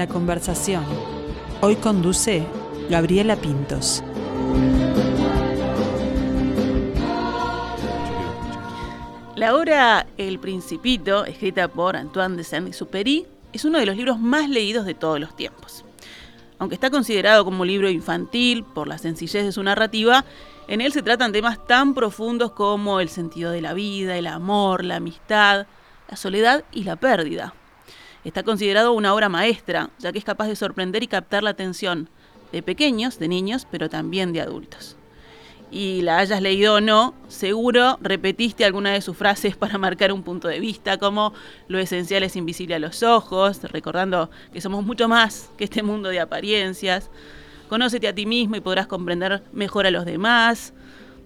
La conversación. Hoy conduce Gabriela Pintos. La obra El Principito, escrita por Antoine de Saint-Exupéry, es uno de los libros más leídos de todos los tiempos. Aunque está considerado como un libro infantil por la sencillez de su narrativa, en él se tratan temas tan profundos como el sentido de la vida, el amor, la amistad, la soledad y la pérdida. Está considerado una obra maestra, ya que es capaz de sorprender y captar la atención de pequeños, de niños, pero también de adultos y la hayas leído o no, seguro repetiste alguna de sus frases para marcar un punto de vista, como lo esencial es invisible a los ojos, recordando que somos mucho más que este mundo de apariencias. Conócete a ti mismo y podrás comprender mejor a los demás.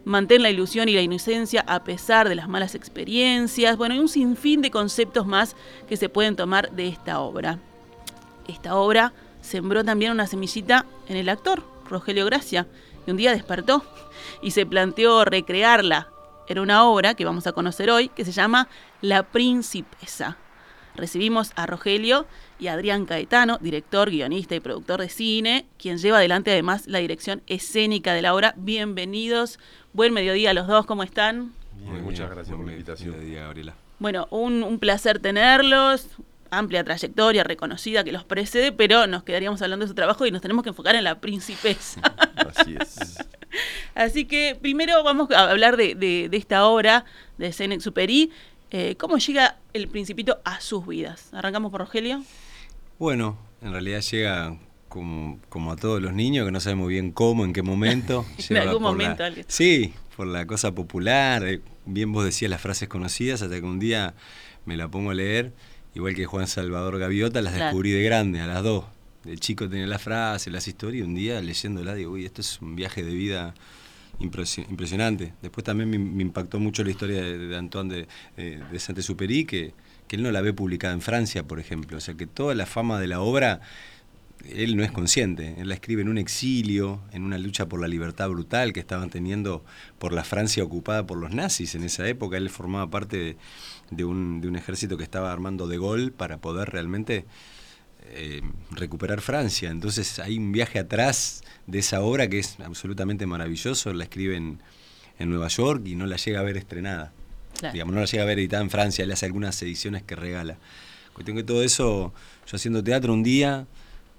Mantén la ilusión y la inocencia a pesar de las malas experiencias. Bueno, hay un sinfín de conceptos más que se pueden tomar de esta obra. Esta obra sembró también una semillita en el actor, Rogelio Gracia, y un día despertó y se planteó recrearla en una obra que vamos a conocer hoy que se llama La Principesa. Recibimos a Rogelio y Adrián Caetano, director, guionista y productor de cine, quien lleva adelante además la dirección escénica de la obra. Bienvenidos, buen mediodía a los dos, ¿cómo están? muchas gracias por la invitación. Gabriela. Bueno, un, un placer tenerlos, amplia trayectoria reconocida que los precede, pero nos quedaríamos hablando de su trabajo y nos tenemos que enfocar en la principesa. Así es. Así que primero vamos a hablar de, esta obra de Senex Superi. Eh, ¿Cómo llega el Principito a sus vidas? ¿Arrancamos por Rogelio? Bueno, en realidad llega como, a todos los niños, que no saben muy bien cómo, en qué momento. en algún momento. Sí, por la cosa popular. Eh, bien vos decías las frases conocidas, hasta que un día me la pongo a leer, igual que Juan Salvador Gaviota, las descubrí de grande, a las dos el chico tenía la frase, las historias, y un día leyéndola digo, uy, esto es un viaje de vida impresionante. Después también me, impactó mucho la historia de, Antoine de, de, Saint-Exupéry, que, que él no la ve publicada en Francia, por ejemplo. O sea, que toda la fama de la obra él no es consciente, él la escribe en un exilio, en una lucha por la libertad brutal que estaban teniendo por la Francia ocupada por los nazis en esa época. Él formaba parte de, un, ejército que estaba armando de Gaulle para poder realmente eh, recuperar Francia. Entonces hay un viaje atrás de esa obra que es absolutamente maravilloso. La escribe en, Nueva York y no la llega a ver estrenada. Digamos, no la llega a ver editada en Francia, le hace algunas ediciones que regala. Cuestión que todo eso, yo haciendo teatro un día,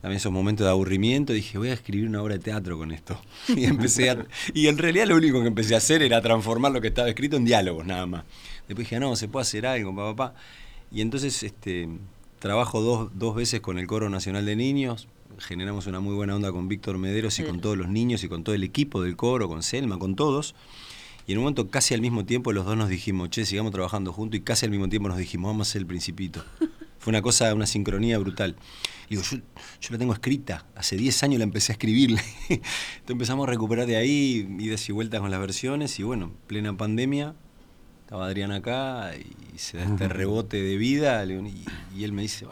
también esos momentos de aburrimiento, dije, voy a escribir una obra de teatro con esto. Y empecé y en realidad lo único que empecé a hacer era transformar lo que estaba escrito en diálogos nada más. Después dije, no, se puede hacer algo, papá, papá. Y entonces este, Trabajo dos, dos veces con el Coro Nacional de Niños, generamos una muy buena onda con Víctor Mederos y con todos los niños y con todo el equipo del coro, con Selma, con todos. Y en un momento casi al mismo tiempo los dos nos dijimos, che, sigamos trabajando juntos y casi al mismo tiempo nos dijimos, vamos a hacer el principito. Fue una cosa, una sincronía brutal. digo, yo, yo la tengo escrita, hace 10 años la empecé a escribirle. Entonces empezamos a recuperar de ahí, idas y vueltas con las versiones y bueno, plena pandemia, estaba Adrián acá y se da este rebote de vida y, él me dice,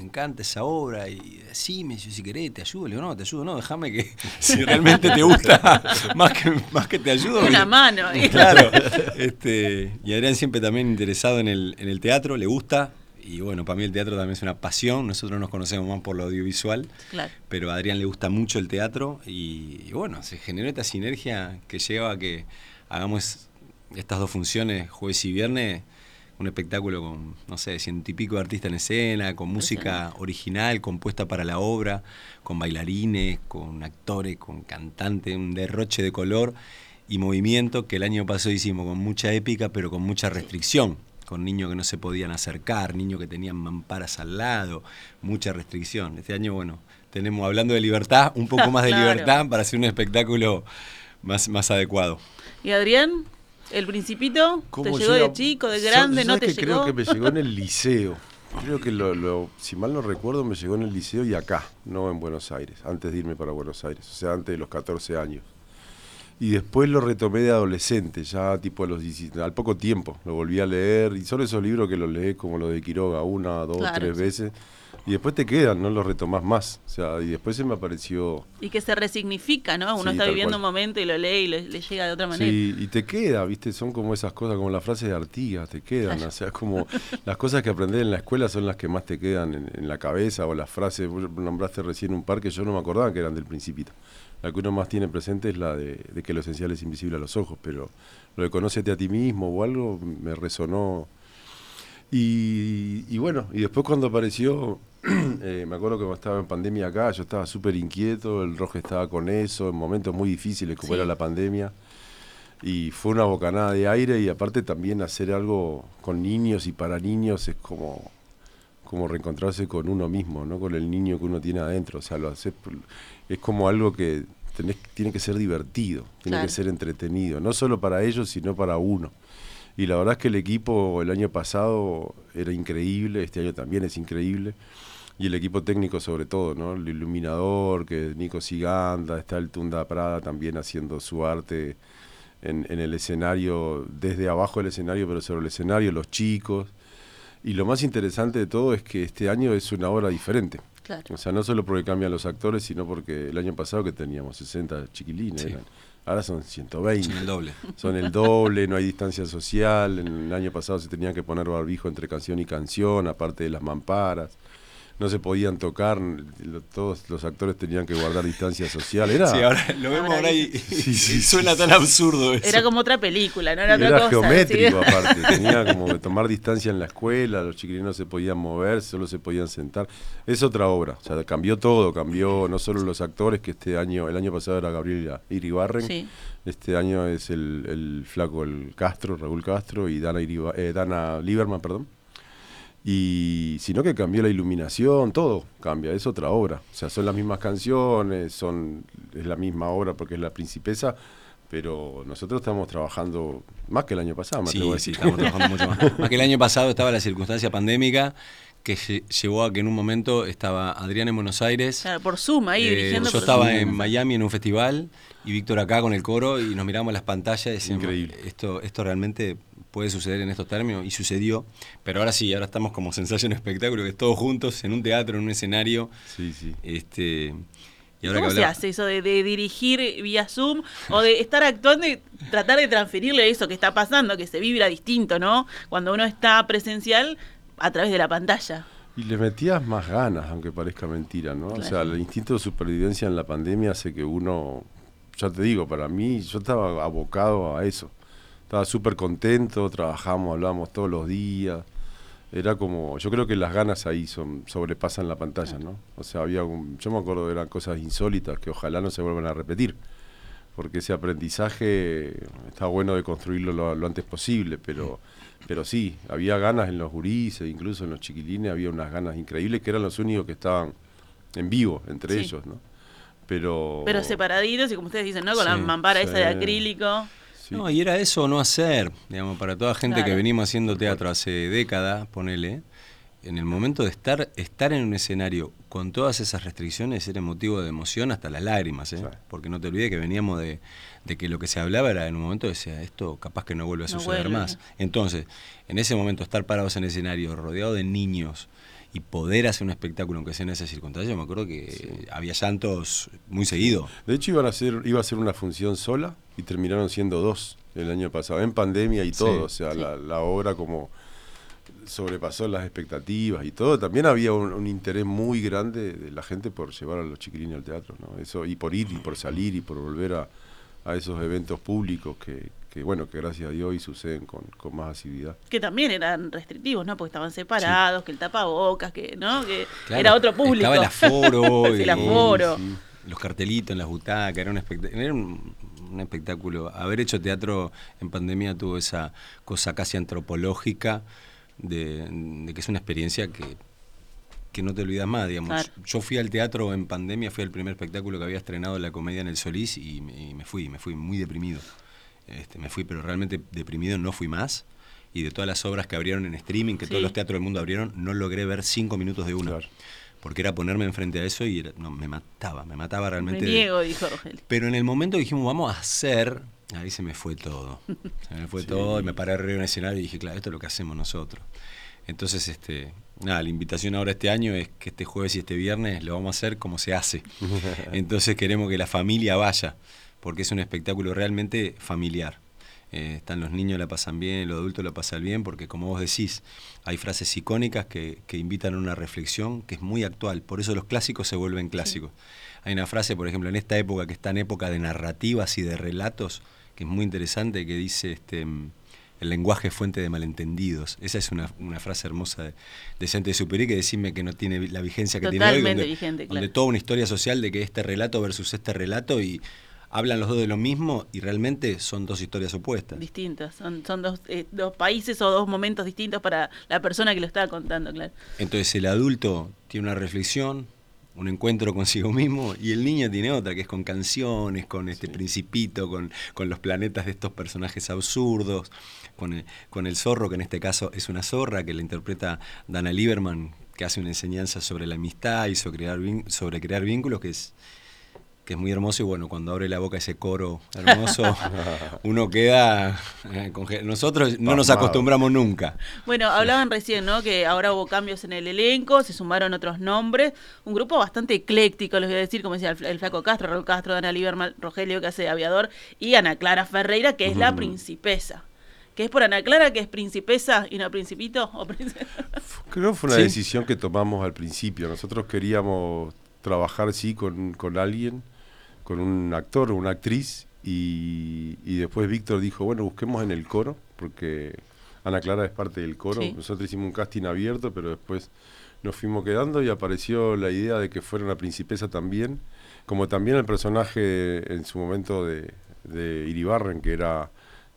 me encanta esa obra y decime si querés te ayudo. Le digo, no, te ayudo, no, déjame que si realmente te gusta, más que, más que te ayudo. Una mano. Claro. Este, y Adrián siempre también interesado en el, en el teatro, le gusta, y bueno, para mí el teatro también es una pasión, nosotros nos conocemos más por lo audiovisual, pero a Adrián le gusta mucho el teatro y, y, bueno, se generó esta sinergia que lleva a que hagamos estas dos funciones, jueves y viernes, un espectáculo con, no sé, ciento y pico de artistas en escena, con música original, compuesta para la obra, con bailarines, con actores, con cantantes, un derroche de color y movimiento que el año pasado hicimos con mucha épica, pero con mucha restricción, con niños que no se podían acercar, niños que tenían mamparas al lado, mucha restricción. Este año, bueno, tenemos, hablando de libertad, un poco más de libertad para hacer un espectáculo más, más adecuado. ¿Y Adrián? ¿El Principito? ¿Te llegó de chico, de grande? ¿No te que llegó? Creo que me llegó en el liceo. Creo que, lo, si mal no recuerdo, me llegó en el liceo y acá, no en Buenos Aires, antes de irme para Buenos Aires, o sea, antes de los 14 años. Y después lo retomé de adolescente, ya tipo a los 17, al poco tiempo, lo volví a leer, y son esos libros que los lees como los de Quiroga, una, dos, tres veces, Y después te quedan, no los retomás más. O sea, y después se me apareció... Y que se resignifica, ¿no? Uno está viviendo un momento y lo lee y le, llega de otra manera. Sí, y te queda, ¿viste? Son como esas cosas, como la frase de Artigas, te quedan. O sea, como las cosas que aprendés en la escuela son las que más te quedan en, la cabeza o las frases, nombraste recién un par que yo no me acordaba que eran del principito. La que uno más tiene presente es la de, de que lo esencial es invisible a los ojos, pero lo de conócete a ti mismo o algo me resonó y, bueno, y después cuando apareció, eh, me acuerdo que cuando estaba en pandemia acá, yo estaba súper inquieto, el rojo estaba con eso, en momentos muy difíciles como era la pandemia. Y fue una bocanada de aire y aparte también hacer algo con niños y para niños es como, como reencontrarse con uno mismo, ¿no? Con el niño que uno tiene adentro. O sea, lo haces, es como algo que tenés, tiene que ser divertido, tiene que ser entretenido, no solo para ellos, sino para uno. Y la verdad es que el equipo el año pasado era increíble, este año también es increíble. Y el equipo técnico sobre todo, ¿no? El iluminador, que es Nico Siganda, está el Tunda Prada también haciendo su arte en, el escenario, desde abajo del escenario, pero sobre el escenario, los chicos. Y lo más interesante de todo es que este año es una obra diferente. O sea, no solo porque cambian los actores, sino porque el año pasado que teníamos 60 chiquilines, Ahora son 120. Son el doble. Son el doble, no hay distancia social. En el año pasado se tenía que poner barbijo entre canción y canción, aparte de las mamparas no se podían tocar, todos los actores tenían que guardar distancia social. Era, sí, ahora lo vemos ahora y, suena tan absurdo eso. Era como otra película, no era otra era geométrico aparte, tenía como que tomar distancia en la escuela, los chiquilinos no se podían mover, solo se podían sentar. Es otra obra, o sea, cambió todo, cambió no solo los actores, que este año, el año pasado era Gabriel Iribarren, este año es el, flaco el Castro, Raúl Castro y Dana, eh, Dana Lieberman, perdón y sino que cambió la iluminación, todo cambia, es otra obra. O sea, son las mismas canciones, son es la misma obra porque es la principesa, pero nosotros estamos trabajando más que el año pasado, sí, Sí, estamos trabajando mucho más. Más que el año pasado estaba la circunstancia pandémica que llevó a que en un momento estaba Adrián en Buenos Aires. por Zoom ahí eh, dirigiendo. Yo estaba en Miami en un festival y Víctor acá con el coro y nos miramos las pantallas y decíamos, Increíble. esto, esto realmente puede suceder en estos términos y sucedió, pero ahora sí, ahora estamos como sensación espectáculo, que es todos juntos en un teatro, en un escenario. Sí, sí. Este, y ahora ¿Cómo se hace eso de, dirigir vía Zoom o de estar actuando y tratar de transferirle eso que está pasando, que se vibra distinto, ¿no? Cuando uno está presencial a través de la pantalla. Y le metías más ganas, aunque parezca mentira, ¿no? O sea, el instinto de supervivencia en la pandemia hace que uno, ya te digo, para mí, yo estaba abocado a eso estaba súper contento, trabajamos, hablábamos todos los días. Era como, yo creo que las ganas ahí son, sobrepasan la pantalla, ¿no? O sea, había un, yo me acuerdo de eran cosas insólitas que ojalá no se vuelvan a repetir, porque ese aprendizaje está bueno de construirlo lo, antes posible, pero, pero sí, había ganas en los gurises, incluso en los chiquilines, había unas ganas increíbles que eran los únicos que estaban en vivo entre ellos, ¿no? Pero, pero separaditos y como ustedes dicen, ¿no? Con la mampara esa de acrílico. No, y era eso o no hacer, digamos, para toda gente que venimos haciendo teatro hace décadas, ponele, en el momento de estar, estar en un escenario con todas esas restricciones era motivo de emoción hasta las lágrimas, ¿eh? porque no te olvides que veníamos de, que lo que se hablaba era en un momento decía, esto capaz que no vuelve a suceder más. Entonces, en ese momento estar parados en el escenario, rodeado de niños, y poder hacer un espectáculo aunque sea en esa circunstancia, me acuerdo que había llantos muy seguido. De hecho iban a ser, iba a ser una función sola y terminaron siendo dos el año pasado, en pandemia y todo, o sea, la, obra como sobrepasó las expectativas y todo. También había un, interés muy grande de la gente por llevar a los chiquilines al teatro, ¿no? Eso, y por ir y por salir y por volver a, a esos eventos públicos que, que bueno, que gracias a Dios hoy suceden con, más asiduidad. Que también eran restrictivos, ¿no? Porque estaban separados, que el tapabocas, que, ¿no? Que era otro público. Estaba el aforo, el aforo. los cartelitos en las butacas, era un, era un, espectáculo. Haber hecho teatro en pandemia tuvo esa cosa casi antropológica de, que es una experiencia que que no te olvidas más, digamos. Yo fui al teatro en pandemia, fui al primer espectáculo que había estrenado la comedia en el Solís y me fui, me fui muy deprimido. Este, me fui, pero realmente deprimido no fui más. Y de todas las obras que abrieron en streaming, que todos los teatros del mundo abrieron, no logré ver cinco minutos de una. Porque era ponerme enfrente a eso y no, me mataba, me mataba realmente. Me niego, dijo Rogelio. Pero en el momento dijimos, vamos a hacer, ahí se me fue todo. Se me fue todo y me paré arriba en el escenario y dije, claro, esto es lo que hacemos nosotros. Entonces, este, nada, la invitación ahora este año es que este jueves y este viernes lo vamos a hacer como se hace. Entonces queremos que la familia vaya, porque es un espectáculo realmente familiar. Eh, están los niños, la pasan bien, los adultos la pasan bien, porque como vos decís, hay frases icónicas que, invitan a una reflexión que es muy actual. Por eso los clásicos se vuelven clásicos. Hay una frase, por ejemplo, en esta época que está en época de narrativas y de relatos, que es muy interesante, que dice este el lenguaje es fuente de malentendidos. Esa es una, frase hermosa de, de Sante Superi que decime que no tiene la vigencia que tiene hoy. Donde, vigente, donde toda una historia social de que este relato versus este relato y hablan los dos de lo mismo y realmente son dos historias opuestas. Distintas, son, son dos, eh, dos países o dos momentos distintos para la persona que lo está contando, claro. Entonces el adulto tiene una reflexión, un encuentro consigo mismo y el niño tiene otra, que es con canciones, con este principito, con, con, los planetas de estos personajes absurdos, con el, con el zorro, que en este caso es una zorra, que la interpreta Dana Lieberman, que hace una enseñanza sobre la amistad y sobre crear, sobre crear vínculos, que es que es muy hermoso y bueno, cuando abre la boca ese coro hermoso, uno queda... Eh, nosotros no nos acostumbramos nunca. Bueno, hablaban recién, ¿no? Que ahora hubo cambios en el elenco, se sumaron otros nombres, un grupo bastante ecléctico, les voy a decir, como decía el, Flaco Castro, Raúl Castro, Ana Liberman, Rogelio, que hace aviador, y Ana Clara Ferreira, que es la principesa que es por Ana Clara, que es principesa y no principito. O Creo que fue una decisión que tomamos al principio. Nosotros queríamos trabajar, sí, con, con alguien con un actor o una actriz y, después Víctor dijo, bueno, busquemos en el coro, porque Ana Clara es parte del coro. Nosotros hicimos un casting abierto, pero después nos fuimos quedando y apareció la idea de que fuera una princesa también, como también el personaje en su momento de, de Iribarren, que era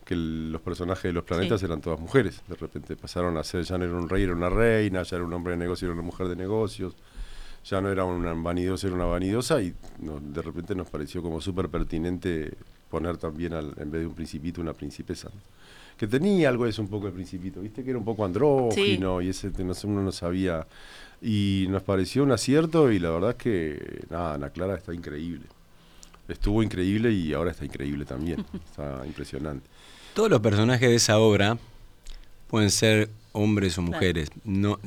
que los personajes de los planetas eran todas mujeres. De repente pasaron a ser, ya no era un rey, era una reina, ya era un hombre de negocios, era una mujer de negocios ya no era una vanidosa, era una vanidosa y de repente nos pareció como súper pertinente poner también al, en vez de un principito una principesa. Que tenía algo de eso un poco de principito, viste que era un poco andrógino y ese no, uno no sabía. Y nos pareció un acierto y la verdad es que nada, Ana Clara está increíble. Estuvo increíble y ahora está increíble también. Está impresionante. Todos los personajes de esa obra pueden ser hombres o mujeres. No,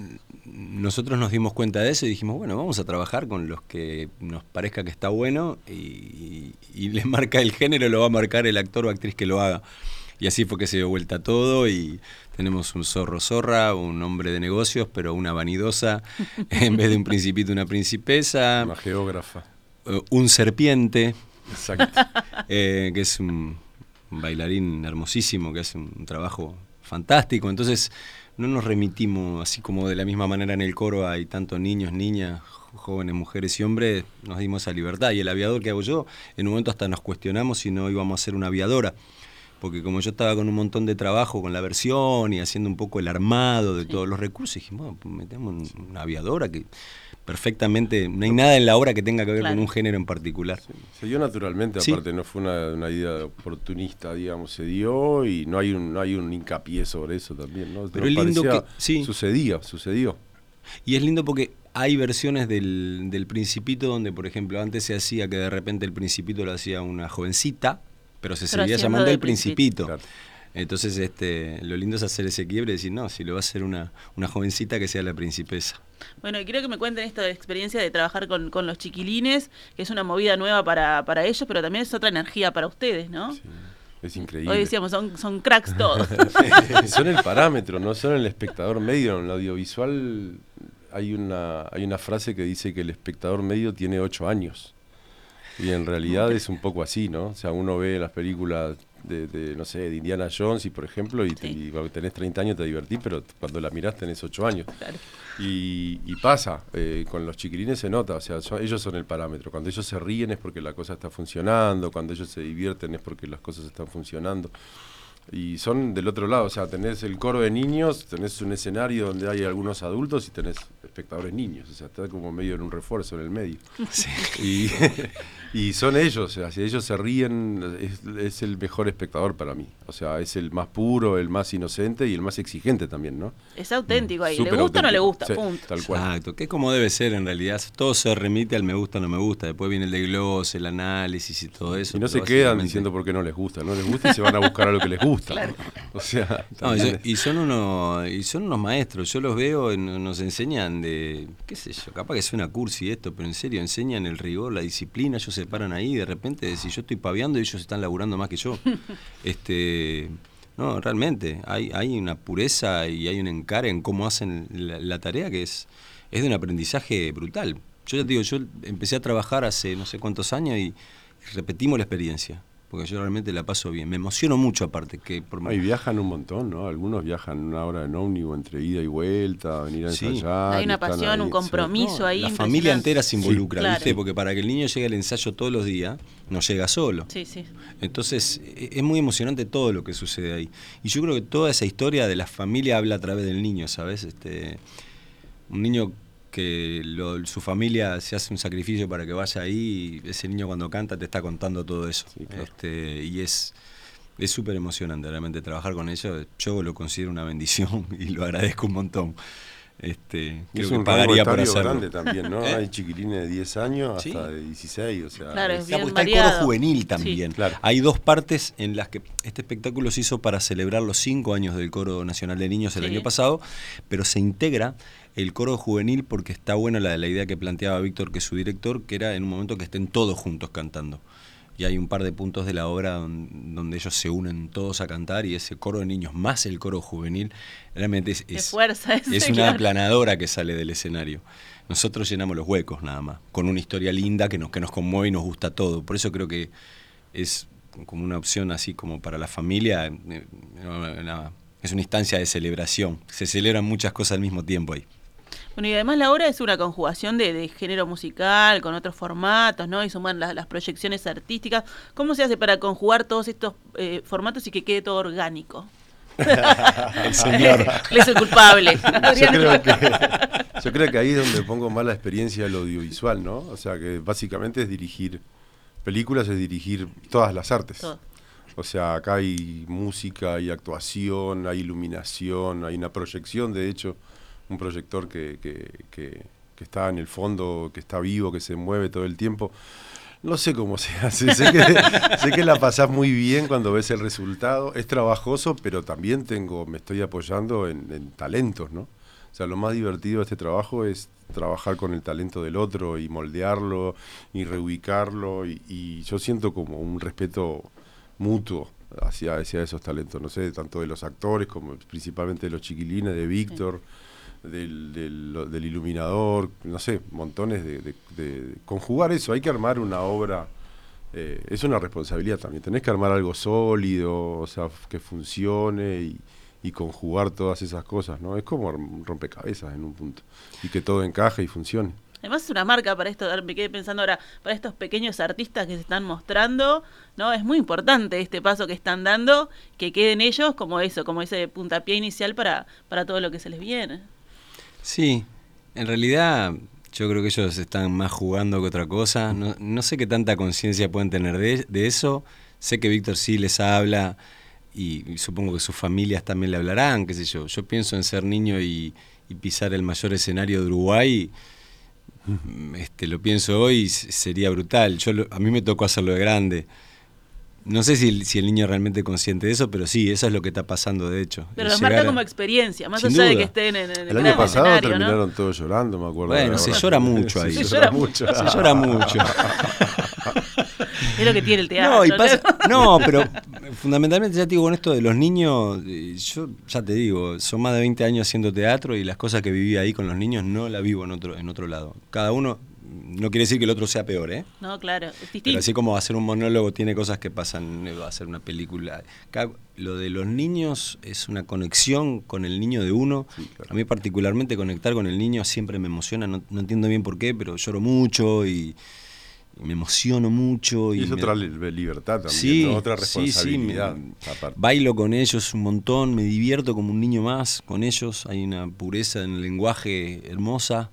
nosotros nos dimos cuenta de eso y dijimos, bueno, vamos a trabajar con los que nos parezca que está bueno y, les marca el género, lo va a marcar el actor o actriz que lo haga. Y así fue que se dio vuelta todo y tenemos un zorro zorra, un hombre de negocios, pero una vanidosa, en vez de un principito, una principesa. Una geógrafa. Eh, un serpiente. Exacto. Eh, que es un bailarín hermosísimo, que hace un trabajo fantástico. Entonces, no nos remitimos, así como de la misma manera en el coro hay tantos niños, niñas, jóvenes, mujeres y hombres, nos dimos esa libertad. Y el aviador que hago yo, en un momento hasta nos cuestionamos si no íbamos a ser una aviadora. Porque como yo estaba con un montón de trabajo con la versión y haciendo un poco el armado de todos los recursos, dijimos, bueno, pues metemos una aviadora que perfectamente, no hay nada en la obra que tenga que ver con un género en particular. Se dio naturalmente, aparte no fue una, idea oportunista, digamos, se dio y no hay un, no hay un hincapié sobre eso también, ¿no? Pero es lindo que sí. sucedía, sucedió. Y es lindo porque hay versiones del, del Principito donde, por ejemplo, antes se hacía que de repente el Principito lo hacía una jovencita, pero se seguía llamando el Principito. Entonces, este, lo lindo es hacer ese quiebre y decir, no, si lo va a hacer una, una jovencita que sea la principesa. Bueno, y quiero que me cuenten esta experiencia de trabajar con, con los chiquilines, que es una movida nueva para, para ellos, pero también es otra energía para ustedes, ¿no? Sí. Es increíble. Hoy decíamos, son, son cracks todos. son el parámetro, no son el espectador medio. En el audiovisual hay una, hay una frase que dice que el espectador medio tiene ocho años. Y en realidad es un poco así, ¿no? O sea, uno ve las películas de, no sé, de Indiana Jones, y por ejemplo, y, tenés 30 años te divertís, pero cuando la mirás tenés 8 años. Y, pasa, eh, con los chiquilines se nota, o sea, ellos son el parámetro. Cuando ellos se ríen es porque la cosa está funcionando, cuando ellos se divierten es porque las cosas están funcionando y son del otro lado, o sea, tenés el coro de niños, tenés un escenario donde hay algunos adultos y tenés espectadores niños, o sea, está como medio en un refuerzo en el medio. Y, son ellos, o sea, si ellos se ríen, es, el mejor espectador para mí. O sea, es el más puro, el más inocente y el más exigente también, ¿no? Es auténtico ahí. Súper ¿Le gusta o no le gusta? Sí, Punto. Tal cual. Exacto, que es como debe ser en realidad. Todo se remite al me gusta o no me gusta. Después viene el desglose, el análisis y todo eso. Y no se quedan diciendo por qué no les gusta. No les gusta y se van a buscar a lo que les gusta. O sea, No, y, son, y son unos, y son unos maestros, yo los veo, en- nos enseñan de, qué sé yo, capaz que suena cursi esto, pero en serio, enseñan el rigor, la disciplina, ellos se paran ahí y de repente si yo estoy paviando ellos están laburando más que yo. este No, realmente, hay, hay una pureza y hay un encare en cómo hacen la, la tarea que es, es de un aprendizaje brutal. Yo ya te digo, yo empecé a trabajar hace no sé cuántos años y repetimos la experiencia, porque yo realmente la paso bien. Me emociono mucho aparte, que por Ah, y viajan un montón, ¿no? Algunos viajan una hora en ómnibus entre ida y vuelta, venir a Sí. ensayar. Hay una pasión, ahí, un sí. compromiso ahí. La familia entera se involucra, Claro. ¿viste? Porque para que el niño llegue al ensayo todos los días, no llega solo. Sí, sí. Entonces, e- es muy emocionante todo lo que sucede ahí. Y yo creo que toda esa historia de la familia habla a través del niño, ¿sabes? Este, un niño que lo- su familia se hace un sacrificio para que vaya ahí, y ese niño cuando canta te está contando todo eso. Sí, claro. este, y es es súper emocionante realmente trabajar con ellos. Yo lo considero una bendición y lo agradezco un montón. Este, creo es que un pagaría por hacerlo. grande también, ¿no? ¿Eh? Hay chiquilines de 10 años Sí. hasta de 16, o sea. Claro, es- está el coro juvenil también. Sí. Claro. Hay dos partes en las que este espectáculo se hizo para celebrar los cinco años del Coro Nacional de Niños el Sí. año pasado, pero se integra el coro juvenil porque está buena la, la idea que planteaba Víctor, que es su director, que era en un momento que estén todos juntos cantando. Y hay un par de puntos de la obra don- donde ellos se unen todos a cantar y ese coro de niños más el coro juvenil realmente es, Qué es- fuerza ese, es una claro. aplanadora que sale del escenario. Nosotros llenamos los huecos nada más, con una historia linda que nos, que nos conmueve y nos gusta todo. Por eso creo que es como una opción así como para la familia, eh, es una instancia de celebración. Se celebran muchas cosas al mismo tiempo ahí. Bueno, y además la obra es una conjugación de, de género musical con otros formatos, ¿no? Y suman las, las proyecciones artísticas. ¿Cómo se hace para conjugar todos estos eh, formatos y que quede todo orgánico? El señor. Él es el culpable. Yo creo, que, yo creo que ahí es donde pongo más la experiencia del audiovisual, ¿no? O sea, que básicamente es dirigir películas, es dirigir todas las artes. Todo. O sea, acá hay música, hay actuación, hay iluminación, hay una proyección, de hecho, un proyector que, que, que- que está en el fondo, que está vivo, que se mueve todo el tiempo. No sé cómo se hace, sé que, sé que la pasás muy bien cuando ves el resultado. Es trabajoso, pero también tengo, me estoy apoyando en, en talentos, ¿no? O sea, lo más divertido de este trabajo es trabajar con el talento del otro y moldearlo y reubicarlo. Y, y yo siento como un respeto mutuo hacia, hacia esos talentos, no sé, tanto de los actores como principalmente de los chiquilines, de Víctor, del, del, iluminador, no sé, montones de, de- conjugar eso, hay que armar una obra, eh, es una responsabilidad también, tenés que armar algo sólido, o sea, que funcione y, conjugar todas esas cosas, ¿no? Es como rompecabezas en un punto, y que todo encaje y funcione. Además es una marca para esto, me quedé pensando ahora, para estos pequeños artistas que se están mostrando, ¿no? Es muy importante este paso que están dando, que queden ellos como eso, como ese puntapié inicial para, para todo lo que se les viene. Sí, en realidad yo creo que ellos están más jugando que otra cosa. No, no sé qué tanta conciencia pueden tener de, de eso. Sé que Víctor sí les habla y, y supongo que sus familias también le hablarán, qué sé yo. Yo pienso en ser niño y, y pisar el mayor escenario de Uruguay. Este, lo pienso hoy, sería brutal. Yo lo- a mí me tocó hacerlo de grande. No sé si, el- si el niño es realmente consciente de eso, pero sí, eso es lo que está pasando, de hecho. Pero los marca a- como experiencia, más Sin allá de duda. que estén en, en el, El año pasado escenario, ¿no? terminaron todos llorando, me acuerdo. Bueno, de se llora mucho ahí. Se, llora mucho. Se llora mucho. Es lo que tiene el teatro. No, y pasa- no, pero fundamentalmente ya te digo, con esto de los niños, eh, yo ya te digo, son más de 20 años haciendo teatro y las cosas que viví ahí con los niños no las vivo en otro, en otro lado. Cada uno, no quiere decir que el otro sea peor, ¿eh? No, claro, es Pero así como hacer un monólogo tiene cosas que pasan, va a hacer una película. Cada- lo de los niños es una conexión con el niño de uno. Sí, claro. A mí particularmente conectar con el niño siempre me emociona, no, no entiendo bien por qué, pero lloro mucho y, y me emociono mucho. Y Y es me- otra li- libertad también, Sí, ¿no? otra sí, sí, responsabilidad. me- aparte. Bailo con ellos un montón, me divierto como un niño más con ellos, hay una pureza en el lenguaje hermosa.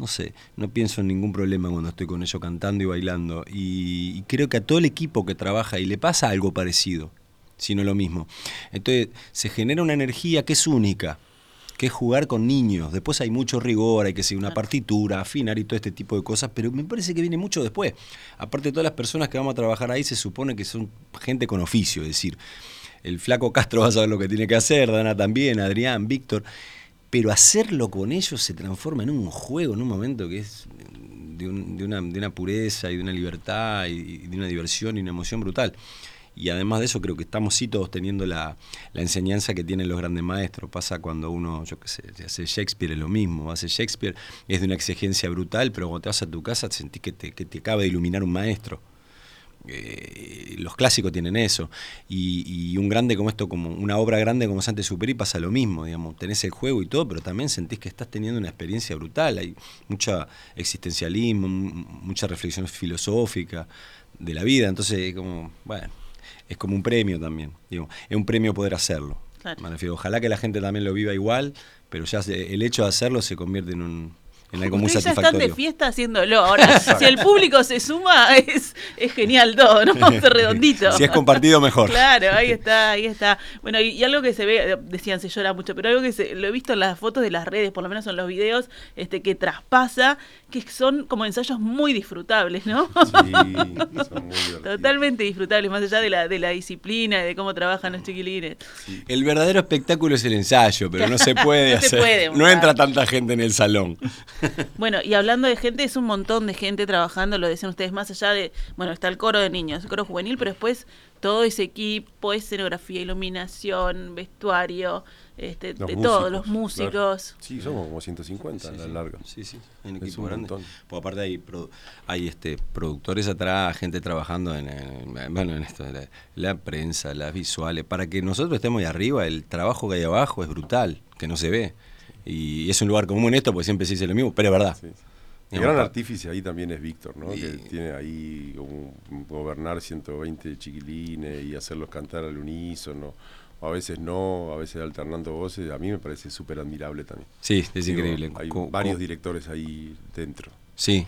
No sé, no pienso en ningún problema cuando estoy con ellos cantando y bailando. Y, y creo que a todo el equipo que trabaja y le pasa algo parecido. sino lo mismo. Entonces se genera una energía que es única que es jugar con niños. Después hay mucho rigor, hay que seguir una partitura, afinar y todo este tipo de cosas, pero me parece que viene mucho después. Aparte, todas las personas que vamos a trabajar ahí se supone que son gente con oficio, es decir, el flaco Castro va a saber lo que tiene que hacer, Dana también, Adrián, Víctor, pero hacerlo con ellos se transforma en un juego, en un momento que es de, una, pureza y de una libertad y de una diversión y una emoción brutal y además de eso creo que estamos sí todos teniendo la, enseñanza que tienen los grandes maestros. Pasa cuando uno, yo qué sé, hace Shakespeare es lo mismo, hace Shakespeare es de una exigencia brutal, pero cuando te vas a tu casa sentís que te, que te acaba de iluminar un maestro. Eh, los clásicos tienen eso. Y, un grande como esto, como una obra grande como Sante Superi, pasa lo mismo, digamos, tenés el juego y todo, pero también sentís que estás teniendo una experiencia brutal. Hay mucha existencialismo, mucha reflexión filosófica de la vida. Entonces, como, bueno, es como un premio también. Digo, es un premio poder hacerlo. ojalá que la gente también lo viva igual, pero ya el hecho de hacerlo se convierte en un, en algo muy satisfactorio. ya están de fiesta haciéndolo. Ahora, si el público se suma, es, es genial todo, ¿no? redondito. Si es compartido, mejor. Claro, ahí está, ahí está. Bueno, y, algo que se ve, decían, se llora mucho, pero algo que se, lo he visto en las fotos de las redes, por lo menos en los videos, este que traspasa, que son como ensayos muy disfrutables, ¿no? Sí, son muy Totalmente disfrutables, más allá de la, de la disciplina y de cómo trabajan los chiquilines. El verdadero espectáculo es el ensayo, pero no se puede hacer. no entra tanta gente en el salón. Bueno, y hablando de gente, es un montón de gente trabajando, lo decían ustedes, más allá de, bueno, está el coro de niños, el coro juvenil, pero después todo ese equipo, escenografía, iluminación, vestuario, este, de todos, los músicos. Sí, somos como 150 a la larga. Sí, sí, un equipo grande. Pues aparte hay, hay este, productores atrás, gente trabajando en, bueno, en esto, la, la, prensa, las visuales. Para que nosotros estemos ahí arriba, el trabajo que hay abajo es brutal, que no se ve. Y es un lugar común esto, porque siempre se dice lo mismo, pero es verdad. El gran artífice ahí también es Víctor, ¿no? Que tiene ahí gobernar 120 chiquilines y hacerlos cantar al unísono. A veces no, a veces alternando voces. A mí me parece súper admirable también. Sí, es increíble. Hay varios directores ahí dentro. Sí,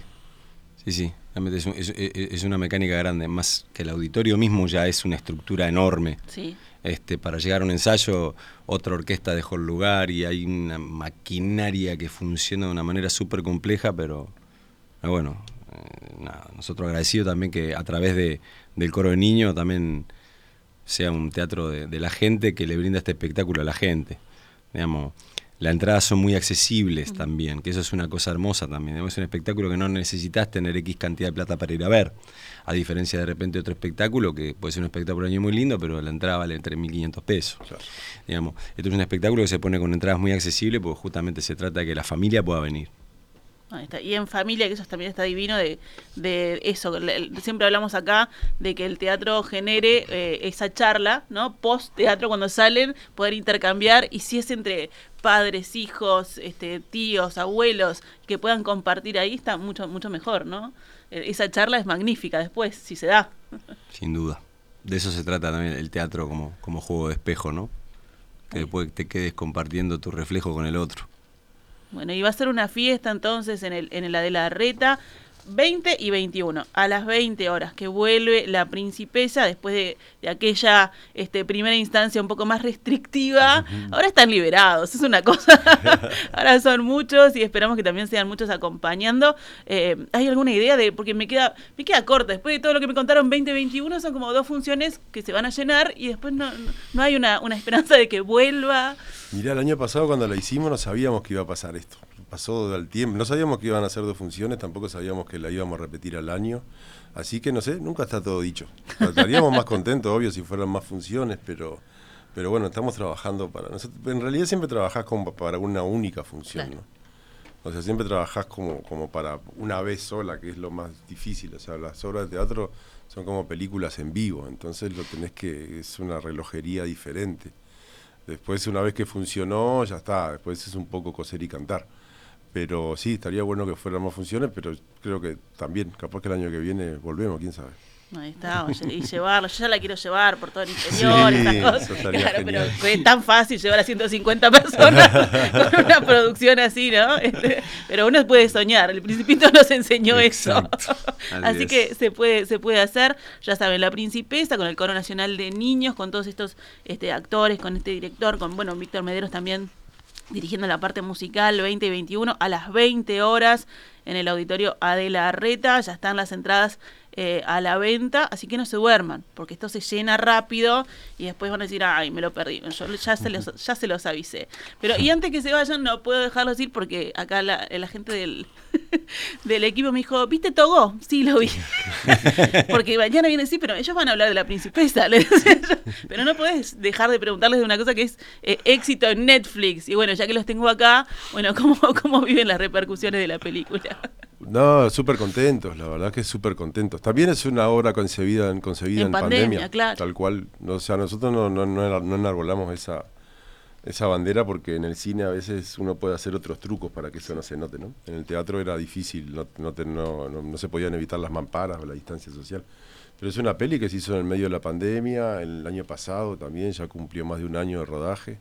sí, sí. Es, es, una mecánica grande. Más que el auditorio mismo ya es una estructura enorme. Sí. Este, para llegar a un ensayo, otra orquesta dejó el lugar y hay una maquinaria que funciona de una manera súper compleja, pero bueno, eh, nosotros agradecidos también que a través de, del coro de niños también sea un teatro de, de, la gente que le brinda este espectáculo a la gente. Digamos, las entradas son muy accesibles también, que eso es una cosa hermosa también. Es un espectáculo que no necesitas tener X cantidad de plata para ir a ver, a diferencia de repente de otro espectáculo, que puede ser un espectáculo año muy lindo, pero la entrada vale 3.500 pesos. Digamos, esto es un espectáculo que se pone con entradas muy accesibles porque justamente se trata de que la familia pueda venir. Y en familia, que eso también está divino, de, de eso, siempre hablamos acá de que el teatro genere eh, esa charla, ¿no? Post teatro, cuando salen, poder intercambiar, y si es entre padres, hijos, este, tíos, abuelos, que puedan compartir ahí, está mucho, mucho mejor, ¿no? E, esa charla es magnífica después, si se da. Sin duda. De eso se trata también el teatro como, como juego de espejo, ¿no? Que después te quedes compartiendo tu reflejo con el otro. Bueno, y va a ser una fiesta entonces en, el, en la de la Reta. 20 y 21, a las 20 horas, que vuelve la principesa después de, aquella este, primera instancia un poco más restrictiva. Ahora están liberados, es una cosa. Ahora son muchos y esperamos que también sean muchos acompañando. Eh, ¿Hay alguna idea de.? Porque me queda, me queda corta. Después de todo lo que me contaron, 2021 son como dos funciones que se van a llenar y después no, no hay una, una esperanza de que vuelva. Mirá, el año pasado cuando la hicimos no sabíamos que iba a pasar esto pasó del tiempo. No sabíamos que iban a ser dos funciones, tampoco sabíamos que la íbamos a repetir al año. Así que no sé, nunca está todo dicho. Estaríamos más contentos, obvio, si fueran más funciones, pero, pero bueno, estamos trabajando para. Nosotros, en realidad siempre trabajás como para una única función, ¿no? O sea, siempre trabajás como, como para una vez sola, que es lo más difícil. O sea, las obras de teatro son como películas en vivo, entonces lo tenés que. es una relojería diferente. Después, una vez que funcionó, ya está. Después es un poco coser y cantar. Pero sí, estaría bueno que fueran más funciones, pero creo que también, capaz que el año que viene volvemos, quién sabe. Ahí está, y llevarlo, yo ya la quiero llevar por todo el interior, esas cosas. Claro, pero es tan fácil llevar a 150 personas con una producción así, ¿no? Este, pero uno puede soñar, el Principito nos enseñó eso. Así, que se puede, se puede hacer, ya saben, La Principesa, con el Coro Nacional de Niños, con todos estos este, actores, con este director, con, bueno, Víctor Mederos también dirigiendo la parte musical 20 y 21 a las 20 horas en el auditorio Adela Arreta. Ya están las entradas eh, a la venta, así que no se duerman, porque esto se llena rápido y después van a decir, ay, me lo perdí. Yo ya se los, ya se los avisé. Pero, y antes que se vayan, no puedo dejarlos ir porque acá la, la gente del, del equipo me dijo, ¿viste Togo? Sí, lo vi. porque mañana viene, sí, pero ellos van a hablar de la principesa. pero no puedes dejar de preguntarles de una cosa que es eh, éxito en Netflix. Y bueno, ya que los tengo acá, bueno, ¿cómo, cómo viven las repercusiones de la película? No, súper contentos, la verdad que súper contentos. También es una obra concebida en, concebida en, pandemia, tal cual. O sea, nosotros no, no, no, enarbolamos esa, esa bandera porque en el cine a veces uno puede hacer otros trucos para que eso no se note, ¿no? En el teatro era difícil, no, no, no, se podían evitar las mamparas o la distancia social. Pero es una peli que se hizo en el medio de la pandemia, el año pasado también, ya cumplió más de un año de rodaje.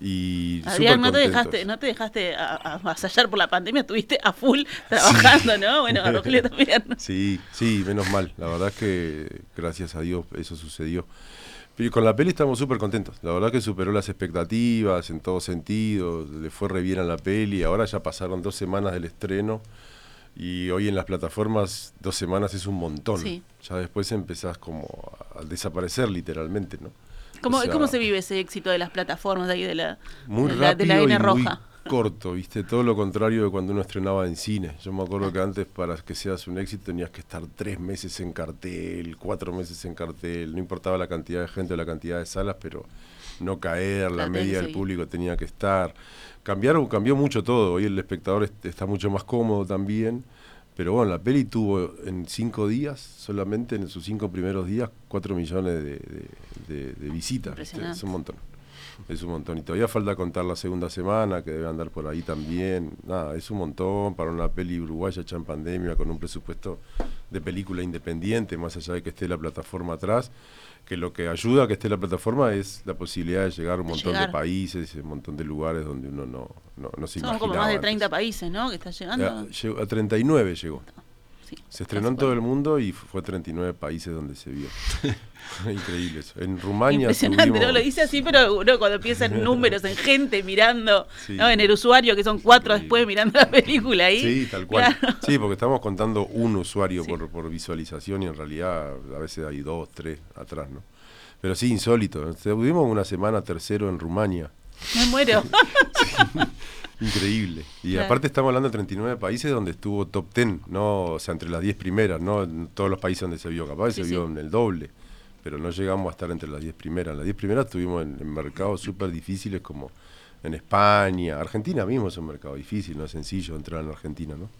Y Adrián, no te dejaste, no te dejaste avasallar por la pandemia, estuviste a full trabajando, ¿no? Bueno, Rogelio también. Sí, sí, menos mal. La verdad es que gracias a Dios eso sucedió. Con la peli estamos súper contentos. La verdad que superó las expectativas en todos sentidos. Le fue re bien a la peli. Ahora ya pasaron dos semanas del estreno. Y hoy en las plataformas dos semanas es un montón. Ya después empezás como a desaparecer literalmente, ¿no? ¿Cómo, ¿Cómo se vive ese éxito de las plataformas de ahí de la, muy de la, N roja? Muy corto, ¿viste? Todo lo contrario de cuando uno estrenaba en cine. Yo me acuerdo que antes para que seas un éxito tenías que estar tres meses en cartel, cuatro meses en cartel, no importaba la cantidad de gente o la cantidad de salas, pero no caer, la, media del público tenía que estar. Cambiaron, cambió mucho todo, hoy el espectador está mucho más cómodo también pero bueno, la peli tuvo en cinco días, solamente en sus cinco primeros días, cuatro millones de, visitas. Es un montón. Es un montón. Y todavía falta contar la segunda semana, que debe andar por ahí también. Nada, es un montón para una peli uruguaya hecha en pandemia, con un presupuesto de película independiente, más allá de que esté la plataforma atrás que lo que ayuda a que esté la plataforma es la posibilidad de llegar a un montón de países, un montón de lugares donde uno no, no, no se Son como más de 30 países, ¿no? Que está llegando. a 39 llegó. Se estrenó en todo el mundo y fue 39 países donde se vio. Increíble eso. En Rumania. Impresionante, ¿no? Lo dice así, pero uno cuando piensa en números, en gente mirando, ¿no? en el usuario, que son cuatro después mirando la película ahí. Sí, tal cual. Sí, porque estamos contando un usuario por, por visualización y en realidad a veces hay dos, tres atrás, ¿no? Pero sí, insólito. Tuvimos una semana tercero en Rumania. Me muero. Increíble. Y aparte estamos hablando de 39 países donde estuvo top 10, ¿no? O sea, entre las 10 primeras, ¿no? En todos los países donde se vio, capaz se vio en el doble pero no llegamos a estar entre las 10 primeras. Las 10 primeras estuvimos en, mercados súper difíciles como en España. Argentina mismo es un mercado difícil, no es sencillo entrar en Argentina, ¿no?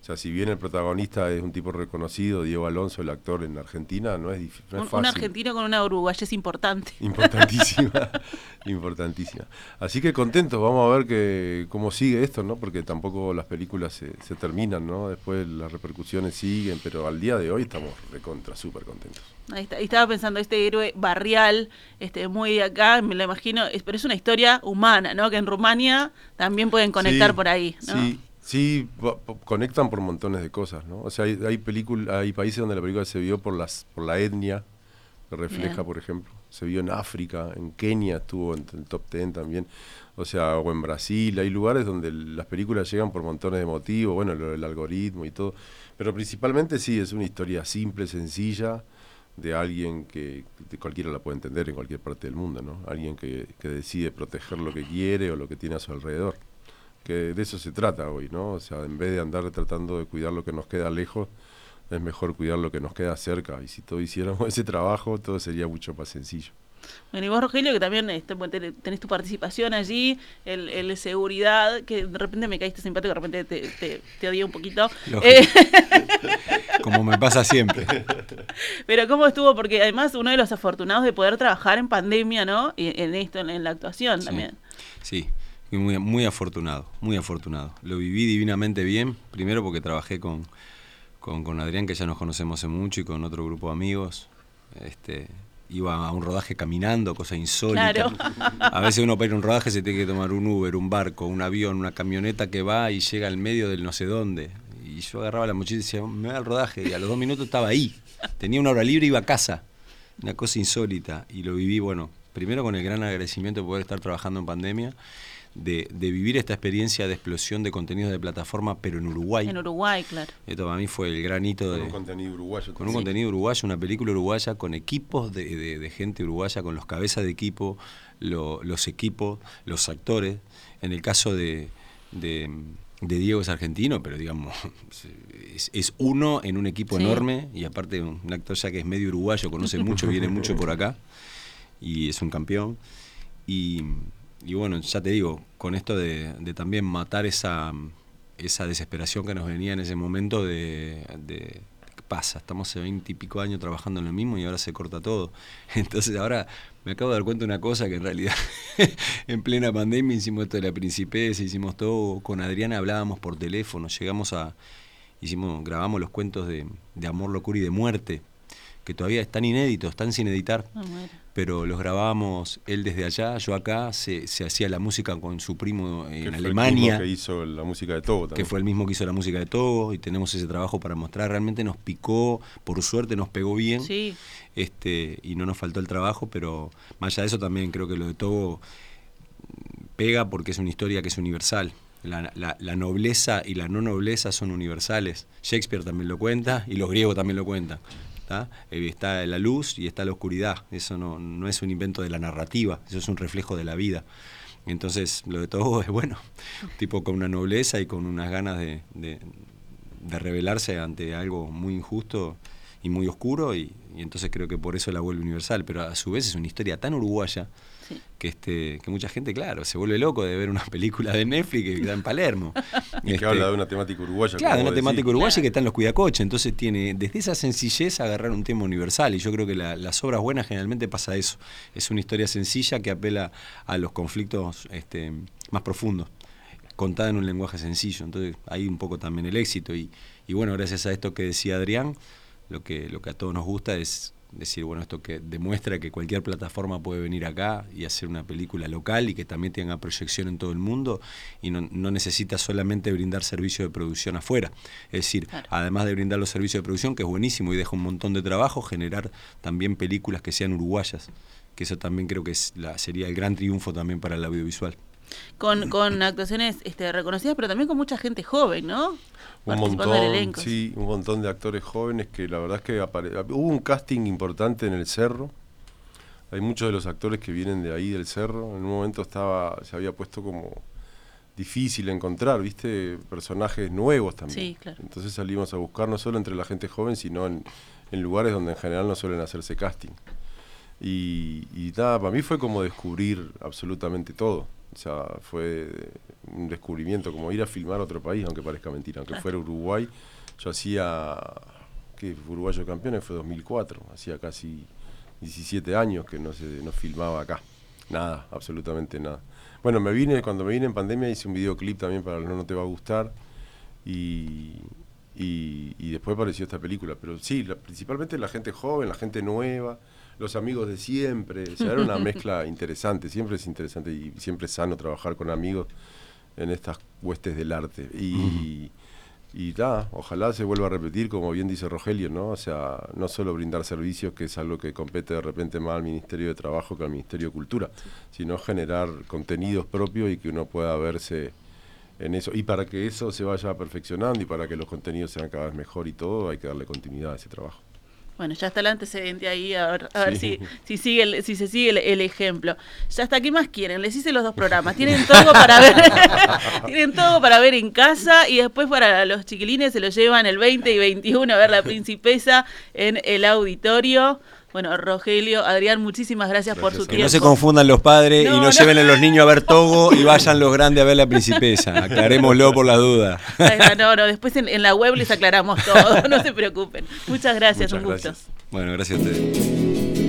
O sea, si bien el protagonista es un tipo reconocido, Diego Alonso, el actor en Argentina, no es, no fácil. Un argentino con una uruguaya es importante. Importantísima, importantísima. Así que contentos, vamos a ver que, cómo sigue esto, ¿no? Porque tampoco las películas se, se terminan, ¿no? Después las repercusiones siguen, pero al día de hoy estamos recontra, súper contentos. Ahí está, estaba pensando, este héroe barrial, este muy de acá, me lo imagino, pero es una historia humana, ¿no? Que en Rumania también pueden conectar por ahí, ¿no? Sí, Sí, conectan por montones de cosas, ¿no? O sea, hay, hay, hay países donde la película se vio por las por la etnia, que refleja, por ejemplo. Se vio en África, en Kenia estuvo en el top ten también. O sea, o en Brasil, hay lugares donde las películas llegan por montones de motivos, bueno, el, algoritmo y todo. Pero principalmente sí, es una historia simple, sencilla, de alguien que cualquiera la puede entender en cualquier parte del mundo, ¿no? Alguien que, que decide proteger lo que quiere o lo que tiene a su alrededor que de eso se trata hoy, ¿no? O sea, en vez de andar tratando de cuidar lo que nos queda lejos, es mejor cuidar lo que nos queda cerca. Y si todos hiciéramos ese trabajo, todo sería mucho más sencillo. Bueno, y vos, Rogelio, que también este, tenés tu participación allí, el, el, seguridad, que de repente me caíste simpático, de repente te, te, te odié un poquito. Eh, Como me pasa siempre. Pero ¿cómo estuvo? Porque además uno de los afortunados de poder trabajar en pandemia, ¿no? Y en esto, en, la actuación también. Sí, muy, muy afortunado, muy afortunado. Lo viví divinamente bien, primero porque trabajé con, con, con Adrián, que ya nos conocemos hace mucho, y con otro grupo de amigos. Este, iba a un rodaje caminando, cosa insólita. A veces uno para ir a un rodaje se tiene que tomar un Uber, un barco, un avión, una camioneta que va y llega al medio del no sé dónde. Y yo agarraba la mochila y decía, me voy al rodaje. Y a los dos minutos estaba ahí. Tenía una hora libre y iba a casa. Una cosa insólita. Y lo viví, bueno, primero con el gran agradecimiento de poder estar trabajando en pandemia de, vivir esta experiencia de explosión de contenidos de plataforma, pero en Uruguay. En Uruguay, claro. Esto para mí fue el granito de... Con un contenido uruguayo. Con un contenido uruguayo, una película uruguaya, con equipos de, gente uruguaya, con los cabezas de equipo, los equipos, los actores. En el caso de, de, Diego es argentino, pero digamos, es, uno en un equipo enorme y aparte un actor ya que es medio uruguayo, conoce mucho, viene mucho por acá y es un campeón. Y y bueno, ya te digo, con esto de, también matar esa, esa desesperación que nos venía en ese momento de, ¿qué pasa? Estamos hace veinte y pico años trabajando en lo mismo y ahora se corta todo. Entonces ahora me acabo de dar cuenta de una cosa que en realidad en plena pandemia hicimos esto de la principesa, hicimos todo, con Adriana hablábamos por teléfono, llegamos a, hicimos, grabamos los cuentos de, de amor, locura y de muerte, que todavía están inéditos, están sin editar. Ah, pero los grabábamos él desde allá, yo acá, se, hacía la música con su primo en Alemania. que hizo la música de Togo Que fue el mismo que hizo la música de Togo y tenemos ese trabajo para mostrar. Realmente nos picó, por suerte nos pegó bien. Sí. Este, y no nos faltó el trabajo, pero más allá de eso también creo que lo de Togo pega porque es una historia que es universal. La, la, nobleza y la no nobleza son universales. Shakespeare también lo cuenta y los griegos también lo cuentan. Eh, está la luz y está la oscuridad. Eso no, no es un invento de la narrativa, eso es un reflejo de la vida. Entonces, lo de todo es bueno, tipo con una nobleza y con unas ganas de, de, de rebelarse ante algo muy injusto y muy oscuro, y, y, entonces creo que por eso la vuelve universal. Pero a su vez es una historia tan uruguaya que este que mucha gente, claro, se vuelve loco de ver una película de Netflix que está en Palermo. y que habla de una temática uruguaya. Claro, de una temática uruguaya que está en los cuidacoches. Entonces tiene, desde esa sencillez, agarrar un tema universal. Y yo creo que las obras buenas generalmente pasa eso. Es una historia sencilla que apela a los conflictos este, más profundos contada en un lenguaje sencillo. Entonces, ahí un poco también el éxito. Y, y bueno, gracias a esto que decía Adrián, lo que, lo que a todos nos gusta es decir, bueno, esto que demuestra que cualquier plataforma puede venir acá y hacer una película local y que también tenga proyección en todo el mundo y no, necesita solamente brindar servicio de producción afuera. Es decir, además de brindar los servicios de producción, que es buenísimo y deja un montón de trabajo, generar también películas que sean uruguayas, que eso también creo que es la, sería el gran triunfo también para el audiovisual. Con, con actuaciones este, reconocidas, pero también con mucha gente joven, ¿no? un montón, sí, un montón de actores jóvenes que la verdad es que hubo un casting importante en el Cerro. Hay muchos de los actores que vienen de ahí del Cerro. En un momento estaba se había puesto como difícil encontrar, ¿viste? Personajes nuevos también. Sí, claro. Entonces salimos a buscar no solo entre la gente joven, sino en, lugares donde en general no suelen hacerse casting. Y, y nada, para mí fue como descubrir absolutamente todo. O sea, fue un descubrimiento, como ir a filmar a otro país, aunque parezca mentira, aunque fuera Uruguay. Yo hacía, que Uruguayo Campeones fue 2004, hacía casi 17 años que no se no filmaba acá. Nada, absolutamente nada. Bueno, me vine, cuando me vine en pandemia hice un videoclip también para No, no te va a gustar y, y, después apareció esta película. Pero sí, principalmente la gente joven, la gente nueva los amigos de siempre. O sea, era una mezcla interesante. Siempre es interesante y siempre es sano trabajar con amigos en estas huestes del arte. Y, y nada, ojalá se vuelva a repetir, como bien dice Rogelio, ¿no? O sea, no solo brindar servicios, que es algo que compete de repente más al Ministerio de Trabajo que al Ministerio de Cultura, sino generar contenidos propios y que uno pueda verse en eso. Y para que eso se vaya perfeccionando y para que los contenidos sean cada vez mejor y todo, hay que darle continuidad a ese trabajo. Bueno, ya está el antecedente ahí, a ver, a ver si, si, sigue si se sigue el, ejemplo. Ya está, ¿qué más quieren? Les hice los dos programas. Tienen todo para ver, tienen todo para ver en casa y después para los chiquilines se lo llevan el 20 y 21 a ver la principesa en el auditorio. Bueno, Rogelio, Adrián, muchísimas gracias, por su tiempo. Que no se confundan los padres y no, lleven a los niños a ver Togo y vayan los grandes a ver la princesa. Aclarémoslo por las dudas. No, no, después en, la web les aclaramos todo, no se preocupen. Muchas gracias, un gusto. Bueno, gracias a ustedes.